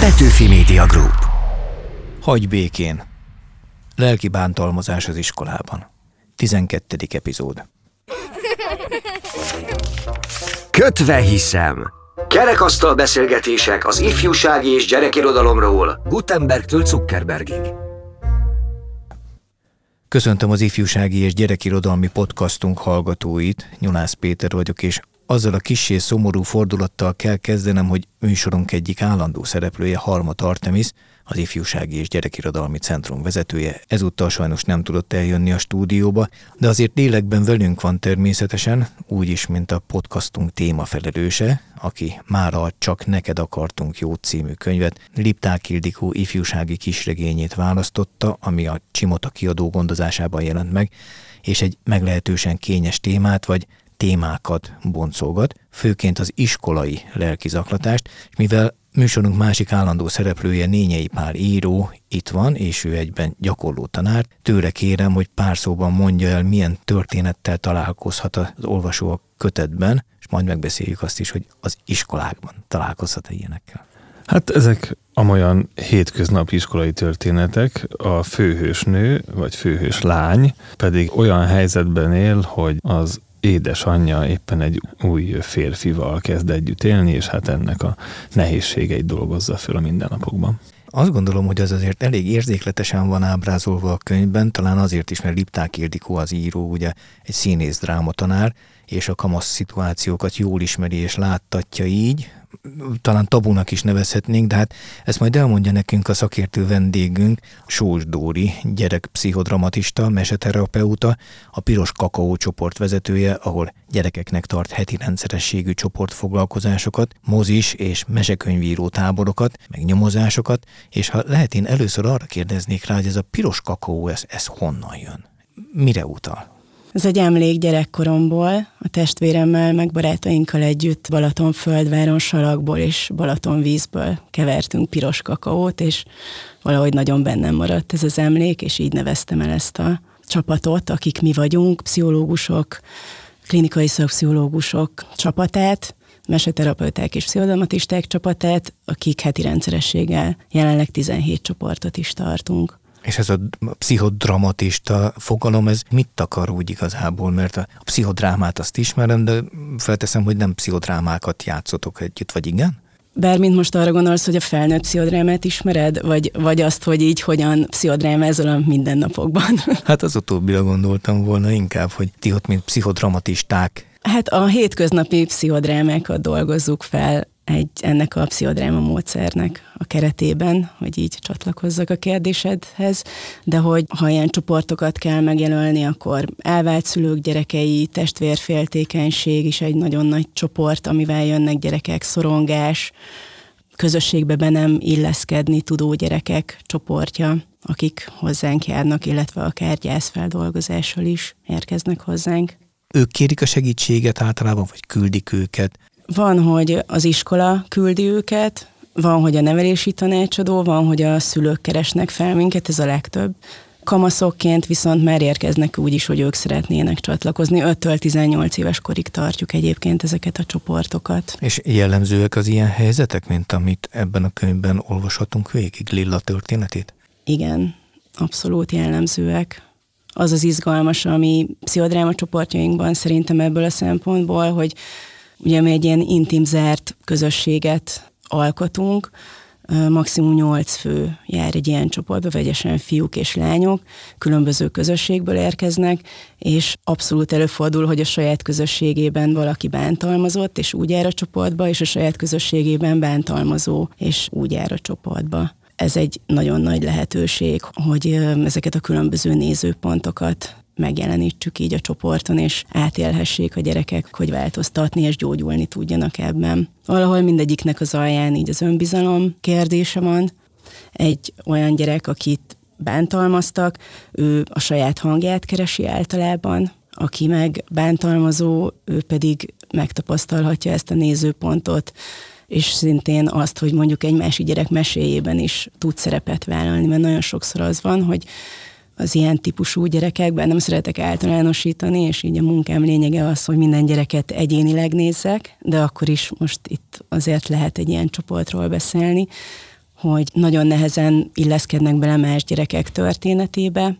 Petőfi Media Group. Hagy békén. Lelki bántalmazás az iskolában. 12. epizód. Kötve hiszem. Kerekasztal beszélgetések az ifjúsági és gyerekirodalomról Gutenbergtől Zuckerbergig. Köszöntöm az ifjúsági és gyerekirodalmi podcastunk hallgatóit. Nyulász Péter vagyok, és azzal a kissé szomorú fordulattal kell kezdenem, hogy műsorunk egyik állandó szereplője Harmat Artemis, az Ifjúsági és Gyerekirodalmi Centrum vezetője, ezúttal sajnos nem tudott eljönni a stúdióba, de azért lélekben velünk van természetesen, úgyis, mint a podcastunk témafelelőse, aki mára Csak neked akartunk jó című könyvet, Lipták Ildikó ifjúsági kisregényét választotta, ami a Csimota kiadó gondozásában jelent meg, és egy meglehetősen kényes témát, vagy témákat boncolgat, főként az iskolai lelkizaklatást, mivel műsorunk másik állandó szereplője Nényei Pál író itt van, és ő egyben gyakorló tanár. Tőle kérem, hogy pár szóban mondja el, milyen történettel találkozhat az olvasó a kötetben, és majd megbeszéljük azt is, hogy az iskolákban találkozhat-e ilyenekkel. Hát ezek amolyan hétköznapi iskolai történetek, a főhős nő, vagy főhős lány pedig olyan helyzetben él, hogy az édesanyja éppen egy új férfival kezd együtt élni, és hát ennek a nehézségeit dolgozza föl a mindennapokban. Azt gondolom, hogy az azért elég érzékletesen van ábrázolva a könyvben, talán azért is, mert Lipták Ildikó az író, ugye egy színész drámatanár, és a kamasz szituációkat jól ismeri és láttatja így, talán tabunak is nevezhetnénk, de hát ezt majd elmondja nekünk a szakértő vendégünk, Sós Dóri, gyerekpszichodramatista, meseterapeuta, a Piros Kakaó csoport vezetője, ahol gyerekeknek tart heti rendszerességű csoportfoglalkozásokat, mozis és mesekönyvíró táborokat, meg nyomozásokat, és ha lehet, én először arra kérdeznék rá, hogy ez a Piros Kakaó, ez, ez honnan jön? Mire utal? Ez egy emlék gyerekkoromból, a testvéremmel, meg barátainkkal együtt Balatonföldváron salakból és Balatonvízből kevertünk piros kakaót, és valahogy nagyon bennem maradt ez az emlék, és így neveztem el ezt a csapatot, akik mi vagyunk, pszichológusok, klinikai szakpszichológusok csapatát, meseterapeuták és pszichodramatisták csapatát, akik heti rendszerességgel jelenleg 17 csoportot is tartunk. És ez a pszichodramatista fogalom, ez mit takar úgy igazából? Mert a pszichodrámát azt ismerem, de felteszem, hogy nem pszichodrámákat játszotok együtt, vagy igen? Bár mint most arra gondolsz, hogy a felnőtt pszichodrámát ismered, vagy, vagy azt, hogy így hogyan pszichodrámázol a mindennapokban? Hát az utóbbira gondoltam volna inkább, hogy ti ott, mint pszichodramatisták. Hát a hétköznapi pszichodrámákat dolgozzuk fel egy, ennek a pszichodráma módszernek a keretében, hogy így csatlakozzak a kérdésedhez, de hogy ha ilyen csoportokat kell megjelölni, akkor elvált szülők gyerekei, testvérféltékenység is egy nagyon nagy csoport, amivel jönnek gyerekek, szorongás, közösségbe be nem illeszkedni tudó gyerekek csoportja, akik hozzánk járnak, illetve akár gyászfeldolgozással is érkeznek hozzánk. Ők kérik a segítséget általában, vagy küldik őket? Van, hogy az iskola küldi őket, van, hogy a nevelési tanácsadó, van, hogy a szülők keresnek fel minket, ez a legtöbb. Kamaszokként viszont már érkeznek úgy is, hogy ők szeretnének csatlakozni. 5-től 18 éves korig tartjuk egyébként ezeket a csoportokat. És jellemzőek az ilyen helyzetek, mint amit ebben a könyvben olvashatunk végig, Lilla történetét? Igen, abszolút jellemzőek. Az az izgalmas, ami pszichodráma csoportjainkban szerintem ebből a szempontból, hogy Ugye mi egy ilyen intim zárt közösséget alkotunk, maximum 8 fő jár egy ilyen csoportba, vegyesen fiúk és lányok, különböző közösségből érkeznek, és abszolút előfordul, hogy a saját közösségében valaki bántalmazott, és úgy jár a csoportba, és a saját közösségében bántalmazó, és úgy jár a csoportba. Ez egy nagyon nagy lehetőség, hogy ezeket a különböző nézőpontokat megjelenítsük így a csoporton, és átélhessék a gyerekek, hogy változtatni és gyógyulni tudjanak ebben. Valahol mindegyiknek az alján így az önbizalom kérdése van. Egy olyan gyerek, akit bántalmaztak, ő a saját hangját keresi általában, aki meg bántalmazó, ő pedig megtapasztalhatja ezt a nézőpontot, és szintén azt, hogy mondjuk egy másik gyerek meséjében is tud szerepet vállalni, mert nagyon sokszor az van, hogy az ilyen típusú gyerekekben, nem szeretek általánosítani, és így a munkám lényege az, hogy minden gyereket egyénileg nézzek, de akkor is most itt azért lehet egy ilyen csoportról beszélni, hogy nagyon nehezen illeszkednek bele más gyerekek történetébe,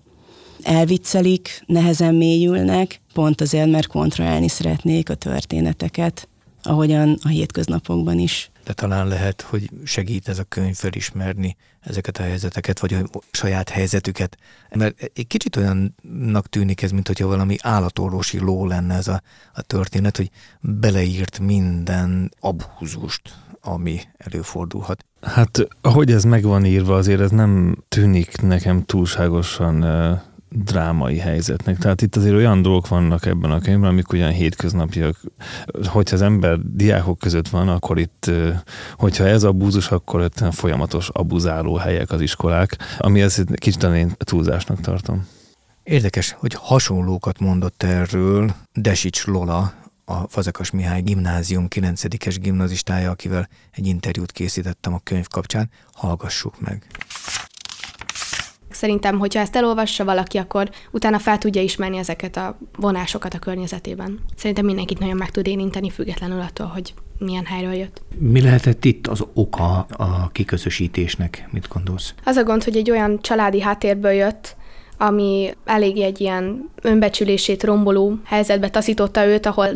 elviccelik, nehezen mélyülnek, pont azért, mert kontrollálni szeretnék a történeteket, ahogyan a hétköznapokban is. De talán lehet, hogy segít ez a könyv felismerni ezeket a helyzeteket, vagy a saját helyzetüket. Mert egy kicsit olyannak tűnik ez, mint hogyha valami állatorvosi ló lenne ez a, a történet, hogy beleírt minden abúzust, ami előfordulhat. Hát, ahogy ez meg van írva, azért ez nem tűnik nekem túlságosan drámai helyzetnek. Tehát itt azért olyan dolgok vannak ebben a könyvben, amik olyan hétköznapiak. Hogyha az ember diákok között van, akkor itt, hogyha ez abúzus, akkor itt folyamatos abuzáló helyek az iskolák, ami ezt kicsit én túlzásnak tartom. Érdekes, hogy hasonlókat mondott erről Desics Lola, a Fazekas Mihály gimnázium 9-es gimnazistája, akivel egy interjút készítettem a könyv kapcsán. Hallgassuk meg. Szerintem, hogyha ezt elolvassa valaki, akkor utána fel tudja ismerni ezeket a vonásokat a környezetében. Szerintem mindenkit nagyon meg tud érinteni, függetlenül attól, hogy milyen helyről jött. Mi lehetett itt az oka a kiközösítésnek? Mit gondolsz? Az a gond, hogy egy olyan családi háttérből jött, ami elég egy ilyen önbecsülését romboló helyzetbe taszította őt, ahol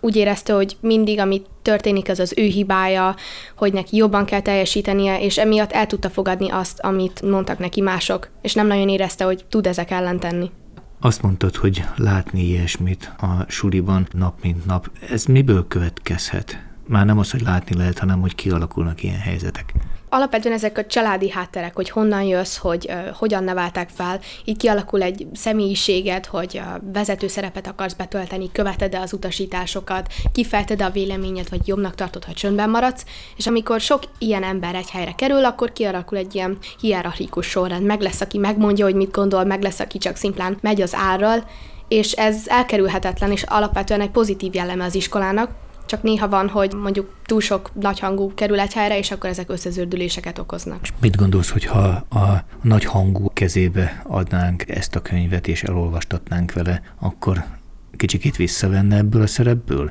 úgy érezte, hogy mindig, ami történik, az az ő hibája, hogy neki jobban kell teljesítenie, és emiatt el tudta fogadni azt, amit mondtak neki mások, és nem nagyon érezte, hogy tud ezek ellen tenni. Azt mondtad, hogy látni ilyesmit a suliban nap mint nap. Ez miből következhet? Már nem az, hogy látni lehet, hanem hogy kialakulnak ilyen helyzetek. Alapvetően ezek a családi hátterek, hogy honnan jössz, hogy uh, hogyan neveltek fel, így kialakul egy személyiséged, hogy uh, vezető szerepet akarsz betölteni, követed-e az utasításokat, kifejted-e a véleményed, vagy jobbnak tartod, ha csöndben maradsz, és amikor sok ilyen ember egy helyre kerül, akkor kialakul egy ilyen hierarchikus sorrend. Meg lesz, aki megmondja, hogy mit gondol, meg lesz, aki csak szimplán megy az árral, és ez elkerülhetetlen, és alapvetően egy pozitív jelleme az iskolának, csak néha van, hogy mondjuk túl sok nagyhangú kerül egy helyre, és akkor ezek összezördüléseket okoznak. Mit gondolsz, hogyha a nagyhangú kezébe adnánk ezt a könyvet, és elolvastatnánk vele, akkor kicsikét visszavenne ebből a szerepből?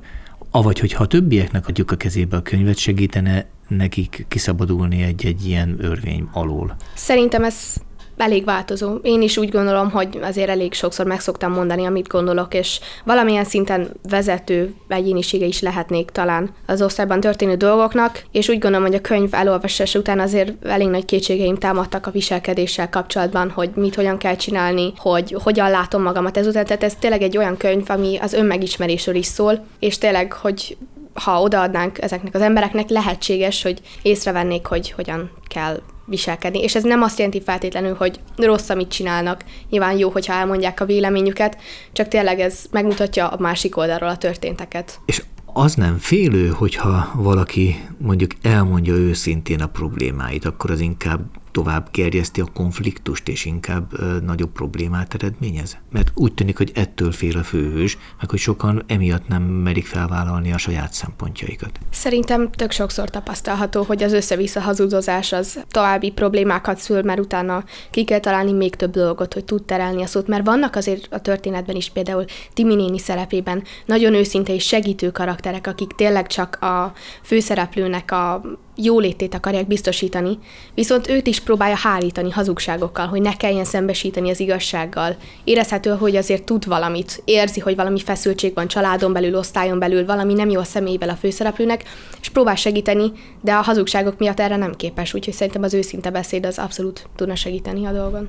Avagy, hogyha a többieknek adjuk a kezébe a könyvet, segítene nekik kiszabadulni egy-egy ilyen örvény alól? Szerintem ez elég változó. Én is úgy gondolom, hogy azért elég sokszor meg szoktam mondani, amit gondolok, és valamilyen szinten vezető egyénisége is lehetnék talán az osztályban történő dolgoknak, és úgy gondolom, hogy a könyv elolvasása után azért elég nagy kétségeim támadtak a viselkedéssel kapcsolatban, hogy mit hogyan kell csinálni, hogy hogyan látom magamat ezután. Tehát ez tényleg egy olyan könyv, ami az önmegismerésről is szól, és tényleg, hogy ha odaadnánk ezeknek az embereknek, lehetséges, hogy észrevennék, hogy hogyan kell viselkedni. És ez nem azt jelenti feltétlenül, hogy rossz, amit csinálnak. Nyilván jó, hogyha elmondják a véleményüket, csak tényleg ez megmutatja a másik oldalról a történteket. És az nem félő, hogyha valaki mondjuk elmondja őszintén a problémáit, akkor az inkább tovább gerjeszti a konfliktust, és inkább ö, nagyobb problémát eredményez? Mert úgy tűnik, hogy ettől fél a főhős, meg hogy sokan emiatt nem merik felvállalni a saját szempontjaikat. Szerintem tök sokszor tapasztalható, hogy az össze-vissza hazudozás az további problémákat szül, mert utána ki kell találni még több dolgot, hogy tud terelni a szót, mert vannak azért a történetben is például Timi néni szerepében nagyon őszinte és segítő karakterek, akik tényleg csak a főszereplőnek a jólétét akarják biztosítani, viszont őt is próbálja hárítani hazugságokkal, hogy ne kelljen szembesíteni az igazsággal. Érezhető, hogy azért tud valamit, érzi, hogy valami feszültség van családon belül, osztályon belül, valami nem jó a személyvel a főszereplőnek, és próbál segíteni, de a hazugságok miatt erre nem képes, úgyhogy szerintem az őszinte beszéd az abszolút tudna segíteni a dolgon.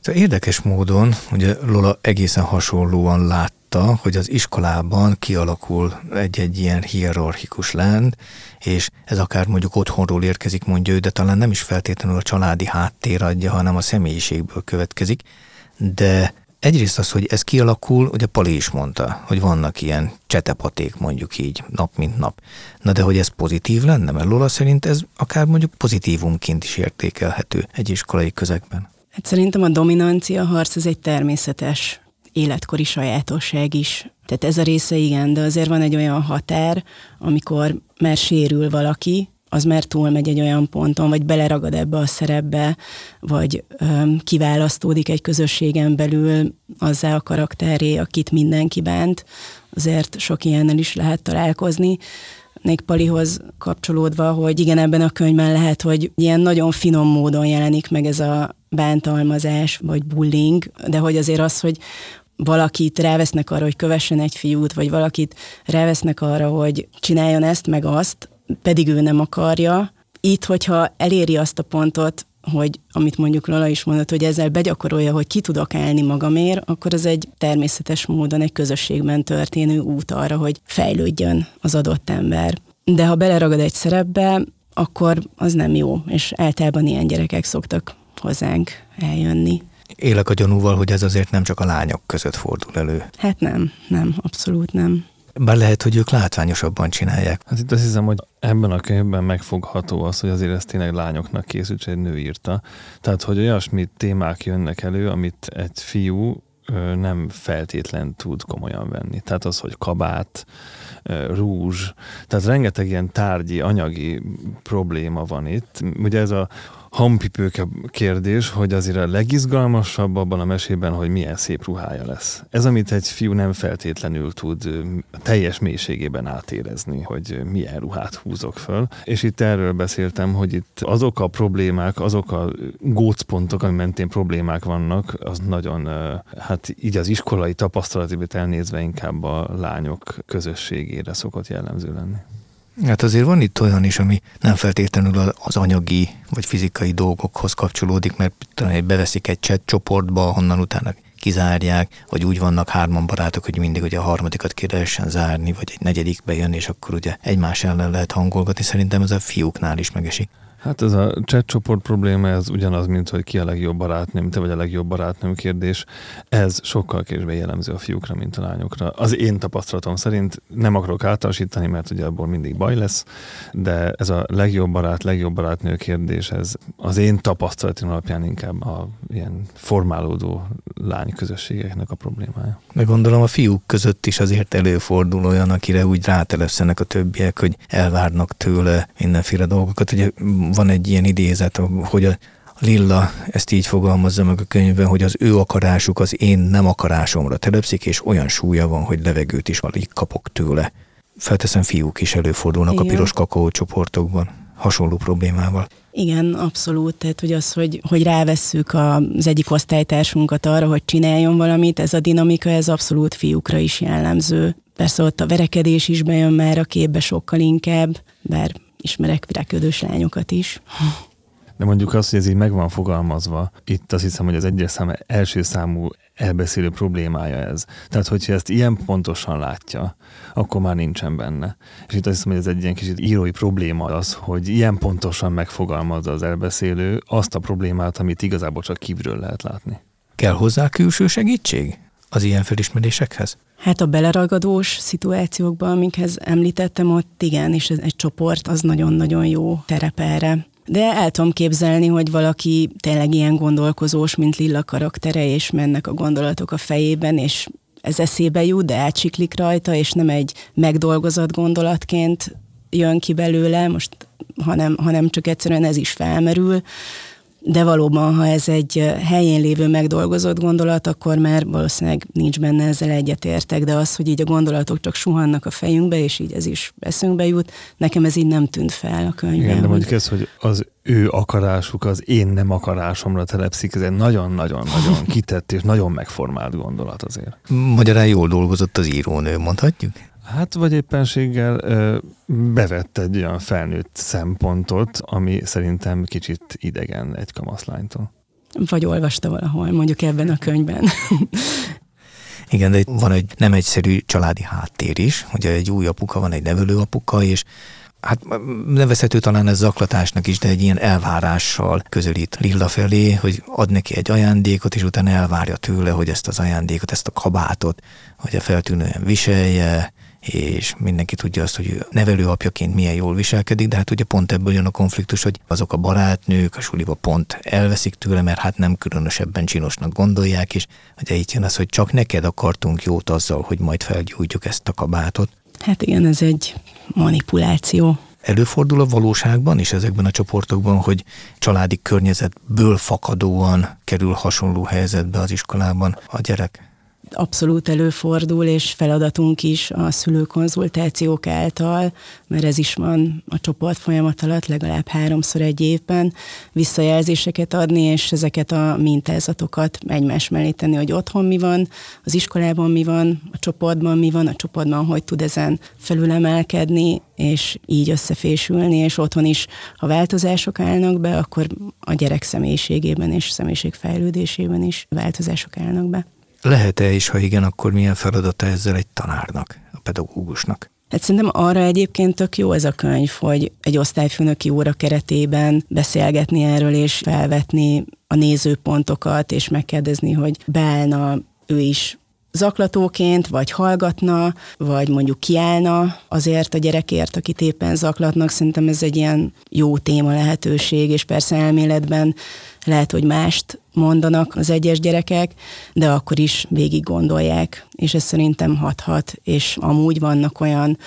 Szóval érdekes módon, ugye Lola egészen hasonlóan lát látta, hogy az iskolában kialakul egy-egy ilyen hierarchikus lend, és ez akár mondjuk otthonról érkezik, mondja ő, de talán nem is feltétlenül a családi háttér adja, hanem a személyiségből következik. De egyrészt az, hogy ez kialakul, ugye Pali is mondta, hogy vannak ilyen csetepaték mondjuk így, nap mint nap. Na de hogy ez pozitív lenne, mert Lola szerint ez akár mondjuk pozitívumként is értékelhető egy iskolai közegben. Hát szerintem a dominancia harc ez egy természetes életkori sajátosság is. Tehát ez a része igen, de azért van egy olyan határ, amikor már sérül valaki, az már túlmegy egy olyan ponton, vagy beleragad ebbe a szerepbe, vagy öm, kiválasztódik egy közösségen belül azzá a karakteré, akit mindenki bánt. Azért sok ilyennel is lehet találkozni. Nick Palihoz kapcsolódva, hogy igen, ebben a könyvben lehet, hogy ilyen nagyon finom módon jelenik meg ez a bántalmazás, vagy bullying, de hogy azért az, hogy valakit rávesznek arra, hogy kövessen egy fiút, vagy valakit rávesznek arra, hogy csináljon ezt, meg azt, pedig ő nem akarja. Itt, hogyha eléri azt a pontot, hogy amit mondjuk Lola is mondott, hogy ezzel begyakorolja, hogy ki tudok állni magamért, akkor ez egy természetes módon egy közösségben történő út arra, hogy fejlődjön az adott ember. De ha beleragad egy szerepbe, akkor az nem jó, és általában ilyen gyerekek szoktak hozzánk eljönni. Élek a gyanúval, hogy ez azért nem csak a lányok között fordul elő. Hát nem, nem, abszolút nem. Bár lehet, hogy ők látványosabban csinálják. Hát itt azt hiszem, hogy ebben a könyvben megfogható az, hogy azért ez tényleg lányoknak készült, egy nő írta. Tehát, hogy olyasmi témák jönnek elő, amit egy fiú nem feltétlen tud komolyan venni. Tehát az, hogy kabát, rúzs, tehát rengeteg ilyen tárgyi, anyagi probléma van itt. Ugye ez a hampipőke kérdés, hogy azért a legizgalmasabb abban a mesében, hogy milyen szép ruhája lesz. Ez, amit egy fiú nem feltétlenül tud teljes mélységében átérezni, hogy milyen ruhát húzok föl. És itt erről beszéltem, hogy itt azok a problémák, azok a gócpontok, ami mentén problémák vannak, az nagyon, hát így az iskolai tapasztalatibet elnézve inkább a lányok közösségére szokott jellemző lenni. Hát azért van itt olyan is, ami nem feltétlenül az anyagi vagy fizikai dolgokhoz kapcsolódik, mert talán beveszik egy chat csoportba, honnan utána kizárják, vagy úgy vannak hárman barátok, hogy mindig ugye a harmadikat ki zárni, vagy egy negyedik bejön, és akkor ugye egymás ellen lehet hangolgatni. Szerintem ez a fiúknál is megesik. Hát ez a chat csoport probléma, ez ugyanaz, mint hogy ki a legjobb barátnőm, te vagy a legjobb barátnőm kérdés. Ez sokkal később jellemző a fiúkra, mint a lányokra. Az én tapasztalatom szerint nem akarok általánosítani, mert ugye abból mindig baj lesz, de ez a legjobb barát, legjobb barátnő kérdés, ez az én tapasztalatom alapján inkább a ilyen formálódó lány közösségeknek a problémája. Meg gondolom a fiúk között is azért előfordul olyan, akire úgy rátelepszenek a többiek, hogy elvárnak tőle mindenféle dolgokat. Ugye van egy ilyen idézet, hogy a Lilla ezt így fogalmazza meg a könyvben, hogy az ő akarásuk az én nem akarásomra telepszik, és olyan súlya van, hogy levegőt is alig kapok tőle. Felteszem, fiúk is előfordulnak Igen. a piros kakaó csoportokban hasonló problémával. Igen, abszolút. Tehát, hogy az, hogy, hogy rávesszük az egyik osztálytársunkat arra, hogy csináljon valamit, ez a dinamika, ez abszolút fiúkra is jellemző. Persze ott a verekedés is bejön már a képbe sokkal inkább, bár ismerek virágködős lányokat is. De mondjuk azt, hogy ez így meg van fogalmazva, itt azt hiszem, hogy az egyes szám első számú elbeszélő problémája ez. Tehát, hogyha ezt ilyen pontosan látja, akkor már nincsen benne. És itt azt hiszem, hogy ez egy ilyen kicsit írói probléma az, hogy ilyen pontosan megfogalmazza az elbeszélő azt a problémát, amit igazából csak kívülről lehet látni. Kell hozzá külső segítség az ilyen felismerésekhez? Hát a beleragadós szituációkban, amikhez említettem, ott igen, és egy csoport az nagyon-nagyon jó terep erre. De el tudom képzelni, hogy valaki tényleg ilyen gondolkozós, mint Lilla karaktere, és mennek a gondolatok a fejében, és ez eszébe jut, de átsiklik rajta, és nem egy megdolgozott gondolatként jön ki belőle, most, hanem, hanem csak egyszerűen ez is felmerül, de valóban, ha ez egy helyén lévő megdolgozott gondolat, akkor már valószínűleg nincs benne ezzel egyetértek, de az, hogy így a gondolatok csak suhannak a fejünkbe, és így ez is eszünkbe jut, nekem ez így nem tűnt fel a könyvben. Igen, de mondjuk ez, hogy az ő akarásuk az én nem akarásomra telepszik, ez egy nagyon-nagyon-nagyon kitett és nagyon megformált gondolat azért. Magyarán jól dolgozott az írónő, mondhatjuk? Hát, vagy éppenséggel ö, bevett egy olyan felnőtt szempontot, ami szerintem kicsit idegen egy kamaszlánytól. Vagy olvasta valahol, mondjuk ebben a könyvben. Igen, de van egy nem egyszerű családi háttér is, hogy egy új apuka van, egy nevelő apuka, és hát nevezhető talán ez zaklatásnak is, de egy ilyen elvárással közelít Lilla felé, hogy ad neki egy ajándékot, és utána elvárja tőle, hogy ezt az ajándékot, ezt a kabátot, hogy a feltűnően viselje, és mindenki tudja azt, hogy nevelőapjaként milyen jól viselkedik, de hát ugye pont ebből jön a konfliktus, hogy azok a barátnők a suliba pont elveszik tőle, mert hát nem különösebben csinosnak gondolják, és ugye itt jön az, hogy csak neked akartunk jót azzal, hogy majd felgyújtjuk ezt a kabátot. Hát igen, ez egy manipuláció. Előfordul a valóságban is ezekben a csoportokban, hogy családi környezetből fakadóan kerül hasonló helyzetbe az iskolában a gyerek? Abszolút előfordul, és feladatunk is a szülőkonzultációk által, mert ez is van a csoport folyamat alatt legalább háromszor egy évben, visszajelzéseket adni, és ezeket a mintázatokat egymás mellé tenni, hogy otthon mi van, az iskolában mi van, a csoportban mi van, a csoportban hogy tud ezen felülemelkedni, és így összefésülni, és otthon is, ha változások állnak be, akkor a gyerek személyiségében és személyiségfejlődésében is változások állnak be. Lehet-e, és ha igen, akkor milyen feladata ezzel egy tanárnak, a pedagógusnak? Hát szerintem arra egyébként tök jó ez a könyv, hogy egy osztályfőnöki óra keretében beszélgetni erről, és felvetni a nézőpontokat, és megkérdezni, hogy beállna ő is zaklatóként, vagy hallgatna, vagy mondjuk kiállna azért a gyerekért, akit éppen zaklatnak. Szerintem ez egy ilyen jó téma lehetőség, és persze elméletben lehet, hogy mást mondanak az egyes gyerekek, de akkor is végig gondolják, és ez szerintem hathat, és amúgy vannak olyan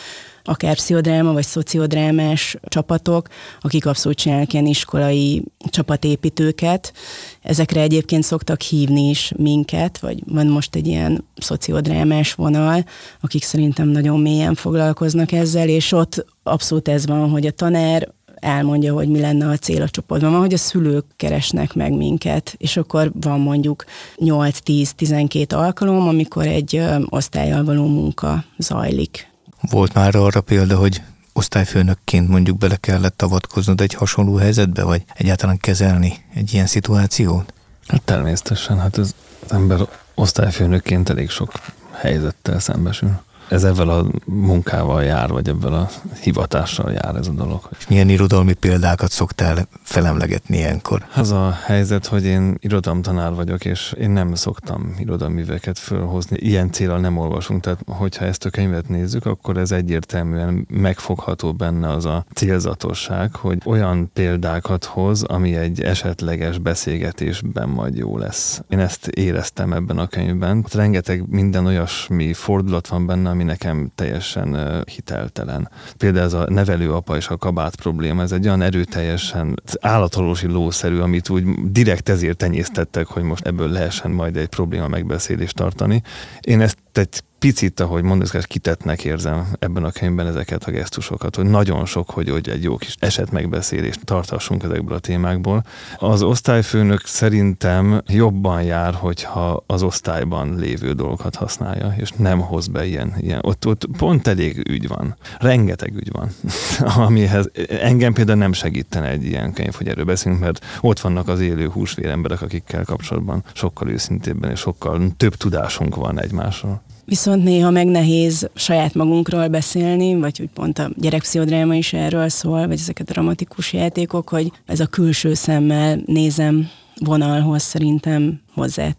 akár pszichodráma vagy szociodrámás csapatok, akik abszolút csinálnak ilyen iskolai csapatépítőket. Ezekre egyébként szoktak hívni is minket, vagy van most egy ilyen szociodrámás vonal, akik szerintem nagyon mélyen foglalkoznak ezzel, és ott abszolút ez van, hogy a tanár elmondja, hogy mi lenne a cél a csoportban. Van, hogy a szülők keresnek meg minket, és akkor van mondjuk 8-10-12 alkalom, amikor egy osztályjal való munka zajlik. Volt már arra példa, hogy osztályfőnökként mondjuk bele kellett avatkoznod egy hasonló helyzetbe, vagy egyáltalán kezelni egy ilyen szituációt? Hát természetesen, hát az ember osztályfőnökként elég sok helyzettel szembesül ez ebben a munkával jár, vagy ebben a hivatással jár ez a dolog. És milyen irodalmi példákat szoktál felemlegetni ilyenkor? Az a helyzet, hogy én irodalomtanár vagyok, és én nem szoktam irodalműveket fölhozni. Ilyen célral nem olvasunk, tehát hogyha ezt a könyvet nézzük, akkor ez egyértelműen megfogható benne az a célzatosság, hogy olyan példákat hoz, ami egy esetleges beszélgetésben majd jó lesz. Én ezt éreztem ebben a könyvben. Rengeteg minden olyasmi fordulat van benne, ami nekem teljesen hiteltelen. Például ez a nevelőapa és a kabát probléma, ez egy olyan erőteljesen állatolósi lószerű, amit úgy direkt ezért tenyésztettek, hogy most ebből lehessen majd egy probléma megbeszélést tartani. Én ezt egy picit, ahogy mondod, kitetnek érzem ebben a könyvben ezeket a gesztusokat, hogy nagyon sok, hogy, hogy egy jó kis eset megbeszélést tartassunk ezekből a témákból. Az osztályfőnök szerintem jobban jár, hogyha az osztályban lévő dolgokat használja, és nem hoz be ilyen. ilyen. Ott, ott pont elég ügy van. Rengeteg ügy van, amihez engem például nem segítene egy ilyen könyv, hogy erről beszélünk, mert ott vannak az élő húsvéremberek, akikkel kapcsolatban sokkal őszintébben és sokkal több tudásunk van egymásról. Viszont néha meg nehéz saját magunkról beszélni, vagy hogy pont a gyerekpszichodráma is erről szól, vagy ezeket a dramatikus játékok, hogy ez a külső szemmel nézem vonalhoz szerintem hozzá.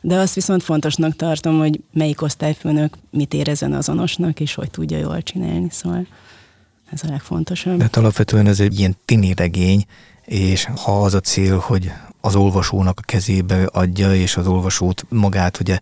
De azt viszont fontosnak tartom, hogy melyik osztályfőnök mit érezen azonosnak, és hogy tudja jól csinálni, szóval ez a legfontosabb. De hát alapvetően ez egy ilyen tini regény, és ha az a cél, hogy az olvasónak a kezébe adja, és az olvasót magát ugye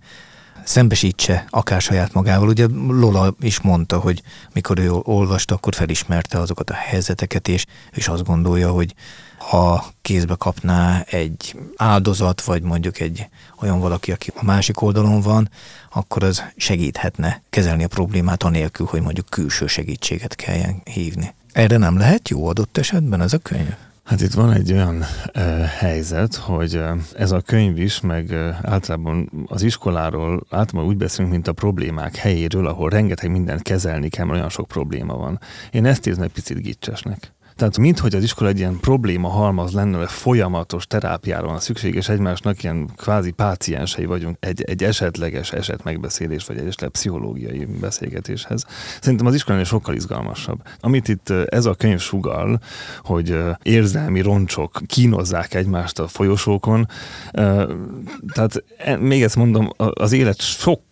szembesítse akár saját magával. Ugye Lola is mondta, hogy mikor ő olvasta, akkor felismerte azokat a helyzeteket, és, és azt gondolja, hogy ha kézbe kapná egy áldozat, vagy mondjuk egy olyan valaki, aki a másik oldalon van, akkor az segíthetne kezelni a problémát anélkül, hogy mondjuk külső segítséget kelljen hívni. Erre nem lehet jó adott esetben ez a könyv? Hát itt van egy olyan e, helyzet, hogy ez a könyv is, meg általában az iskoláról általában úgy beszélünk, mint a problémák helyéről, ahol rengeteg mindent kezelni kell, mert olyan sok probléma van. Én ezt érzem egy picit gicsesnek. Tehát minthogy az iskola egy ilyen probléma halmaz lenne, hogy folyamatos terápiára van szükség, és egymásnak ilyen kvázi páciensei vagyunk egy, egy esetleges eset megbeszélés, vagy egy esetleg pszichológiai beszélgetéshez. Szerintem az iskolán sokkal izgalmasabb. Amit itt ez a könyv sugal, hogy érzelmi roncsok kínozzák egymást a folyosókon, tehát e, még ezt mondom, az élet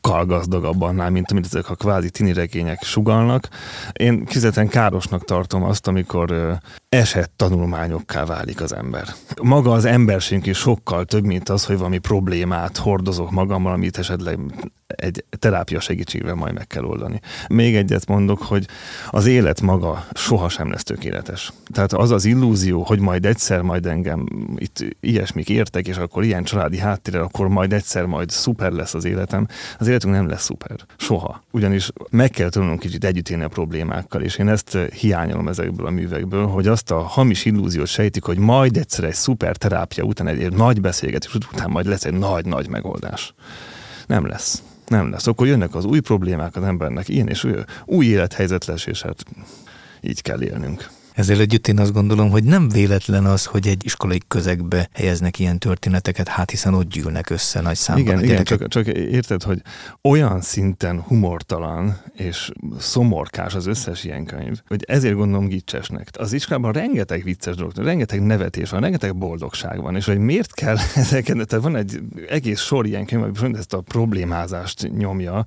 sokkal gazdagabb annál, mint amit ezek a kvázi tini regények sugalnak. Én kizetlen károsnak tartom azt, amikor esett tanulmányokká válik az ember. Maga az emberségünk is sokkal több, mint az, hogy valami problémát hordozok magammal, amit esetleg egy terápia segítségével majd meg kell oldani. Még egyet mondok, hogy az élet maga sohasem lesz tökéletes. Tehát az az illúzió, hogy majd egyszer majd engem itt ilyesmik értek, és akkor ilyen családi háttérrel, akkor majd egyszer majd szuper lesz az életem. Az életünk nem lesz szuper. Soha. Ugyanis meg kell tudnunk kicsit együtt élni a problémákkal, és én ezt hiányolom ezekből a művekből, hogy azt a hamis illúziót sejtik, hogy majd egyszer egy szuper terápia után egy, egy nagy beszélgetés után majd lesz egy nagy-nagy megoldás. Nem lesz. Nem lesz. Akkor jönnek az új problémák az embernek, ilyen és új, új élethelyzet lesz, és hát így kell élnünk. Ezzel együtt én azt gondolom, hogy nem véletlen az, hogy egy iskolai közegbe helyeznek ilyen történeteket, hát hiszen ott gyűlnek össze nagy számban Igen, a igen gyerekek. csak, csak érted, hogy olyan szinten humortalan és szomorkás az összes ilyen könyv, hogy ezért gondolom gicsesnek. Az iskolában rengeteg vicces dolog, rengeteg nevetés van, rengeteg boldogság van, és hogy miért kell ezeket, tehát van egy egész sor ilyen könyv, ami ezt a problémázást nyomja.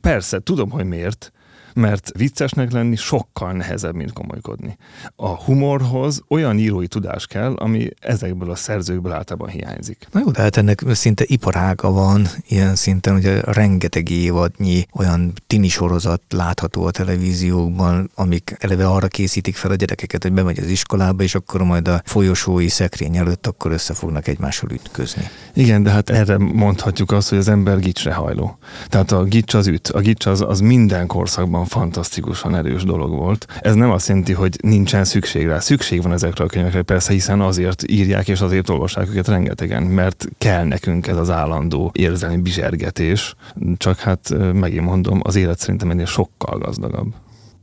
Persze, tudom, hogy miért, mert viccesnek lenni sokkal nehezebb, mint komolykodni. A humorhoz olyan írói tudás kell, ami ezekből a szerzőkből általában hiányzik. Na jó, de hát ennek szinte iparága van, ilyen szinten, hogy rengeteg évadnyi olyan tini sorozat látható a televíziókban, amik eleve arra készítik fel a gyerekeket, hogy bemegy az iskolába, és akkor majd a folyosói szekrény előtt akkor össze fognak egymással ütközni. Igen, de hát erre mondhatjuk azt, hogy az ember gicsre hajló. Tehát a gics az üt. A gics az, az minden korszakban fantasztikusan erős dolog volt. Ez nem azt jelenti, hogy nincsen szükség rá. Szükség van ezekre a könyvekre, persze, hiszen azért írják és azért olvassák őket rengetegen, mert kell nekünk ez az állandó érzelmi bizsergetés. Csak hát megint mondom, az élet szerintem ennél sokkal gazdagabb.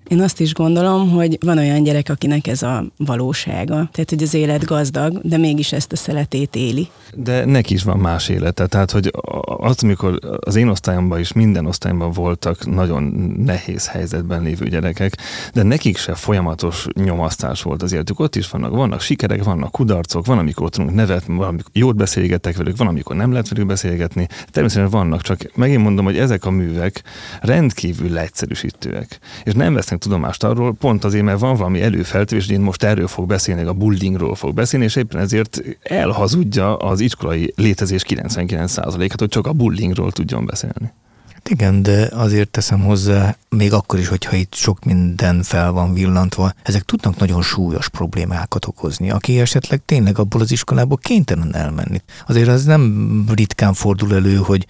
Én azt is gondolom, hogy van olyan gyerek, akinek ez a valósága. Tehát, hogy az élet gazdag, de mégis ezt a szeletét éli. De neki is van más élete. Tehát, hogy az, amikor az én osztályomban is minden osztályomban voltak nagyon nehéz helyzetben lévő gyerekek, de nekik se folyamatos nyomasztás volt az életük. Ott is vannak, vannak sikerek, vannak kudarcok, van, amikor tudunk nevetni, van, amikor jót beszélgetek velük, van, amikor nem lehet velük beszélgetni. Természetesen vannak, csak megint mondom, hogy ezek a művek rendkívül leegyszerűsítőek. És nem vesznek tudomást arról, pont azért, mert van valami előfeltevés, hogy én most erről fog beszélni, a bullyingról fog beszélni, és éppen ezért elhazudja az iskolai létezés 99%-át, hogy csak a bullyingról tudjon beszélni. Hát igen, de azért teszem hozzá, még akkor is, hogyha itt sok minden fel van villantva, ezek tudnak nagyon súlyos problémákat okozni, aki esetleg tényleg abból az iskolából kénytelen elmenni. Azért az nem ritkán fordul elő, hogy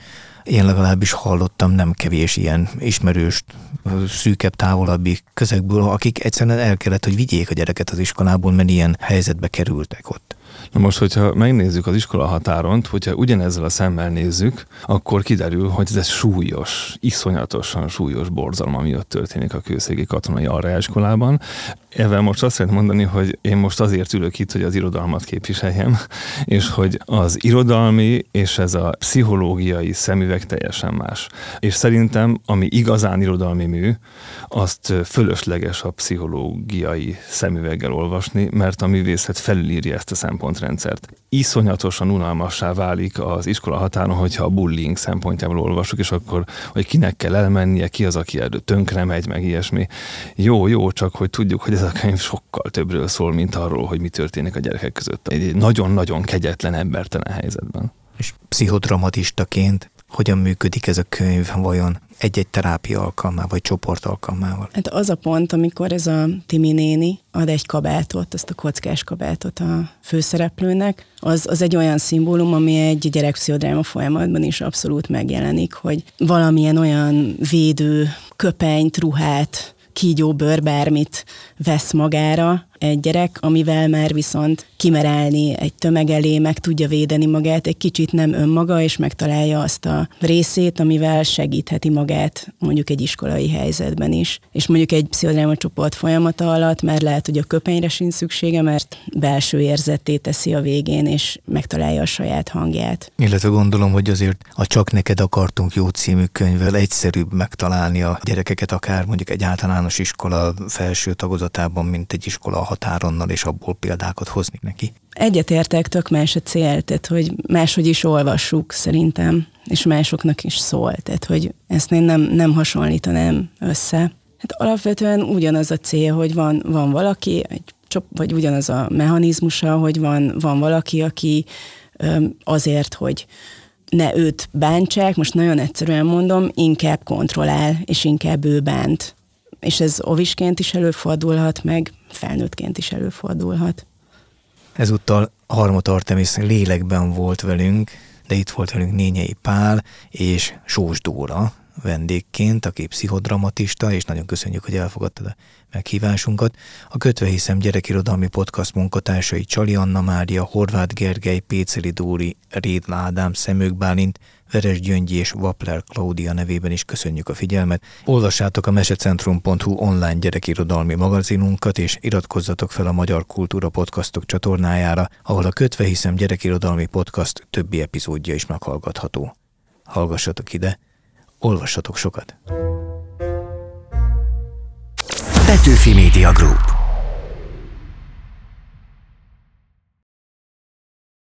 én legalábbis hallottam nem kevés ilyen ismerős, szűkebb, távolabbi közegből, akik egyszerűen el kellett, hogy vigyék a gyereket az iskolából, mert ilyen helyzetbe kerültek ott. Na most, hogyha megnézzük az iskola határont, hogyha ugyanezzel a szemmel nézzük, akkor kiderül, hogy ez súlyos, iszonyatosan súlyos borzalom, ami ott történik a kőszégi katonai arraiskolában. Ezzel most azt szeretném mondani, hogy én most azért ülök itt, hogy az irodalmat képviseljem, és hogy az irodalmi és ez a pszichológiai szemüveg teljesen más. És szerintem, ami igazán irodalmi mű, azt fölösleges a pszichológiai szemüveggel olvasni, mert a művészet felülírja ezt a szempontrendszert. Iszonyatosan unalmassá válik az iskola határon, hogyha a bullying szempontjából olvasok, és akkor, hogy kinek kell elmennie, ki az, aki erről tönkre megy, meg ilyesmi. Jó, jó, csak hogy tudjuk, hogy ez a könyv sokkal többről szól, mint arról, hogy mi történik a gyerekek között. Egy nagyon-nagyon kegyetlen, embertelen helyzetben. És pszichodramatistaként hogyan működik ez a könyv vajon egy-egy terápia alkalmával, vagy csoport alkalmával? Hát az a pont, amikor ez a Timi néni ad egy kabátot, azt a kockás kabátot a főszereplőnek, az, az egy olyan szimbólum, ami egy gyerekpszichodráma folyamatban is abszolút megjelenik, hogy valamilyen olyan védő köpenyt, ruhát, kígyóbőr bármit vesz magára egy gyerek, amivel már viszont kimerelni egy tömeg elé, meg tudja védeni magát, egy kicsit nem önmaga, és megtalálja azt a részét, amivel segítheti magát mondjuk egy iskolai helyzetben is. És mondjuk egy pszichodráma csoport folyamata alatt már lehet, hogy a köpenyre sincs szüksége, mert belső érzetté teszi a végén, és megtalálja a saját hangját. Illetve gondolom, hogy azért a Csak neked akartunk jó című könyvvel egyszerűbb megtalálni a gyerekeket, akár mondjuk egy általános iskola felső tagozatában, mint egy iskola határonnal, és abból példákat hozni neki. Egyetértek, tök más a cél, tehát hogy máshogy is olvassuk szerintem, és másoknak is szól, tehát hogy ezt én nem, nem hasonlítanám össze. Hát alapvetően ugyanaz a cél, hogy van, van valaki, egy csop, vagy ugyanaz a mechanizmusa, hogy van, van valaki, aki azért, hogy ne őt bántsák, most nagyon egyszerűen mondom, inkább kontrollál, és inkább ő bánt. És ez ovisként is előfordulhat, meg felnőttként is előfordulhat. Ezúttal Harmot Artemis lélekben volt velünk, de itt volt velünk Nényei Pál és Sós Dóra vendégként, aki pszichodramatista, és nagyon köszönjük, hogy elfogadtad a meghívásunkat. A Kötve hiszem gyerekirodalmi podcast munkatársai Csali Anna Mária, Horváth Gergely, Péceli Dóri, Rédl Ádám, Szemők Bálint, Veres Gyöngyi és Vapler Klaudia nevében is köszönjük a figyelmet. Olvassátok a mesecentrum.hu online gyerekirodalmi magazinunkat, és iratkozzatok fel a Magyar Kultúra Podcastok csatornájára, ahol a Kötve hiszem gyerekirodalmi podcast többi epizódja is meghallgatható. Hallgassatok ide, olvassatok sokat! Petőfi Media Group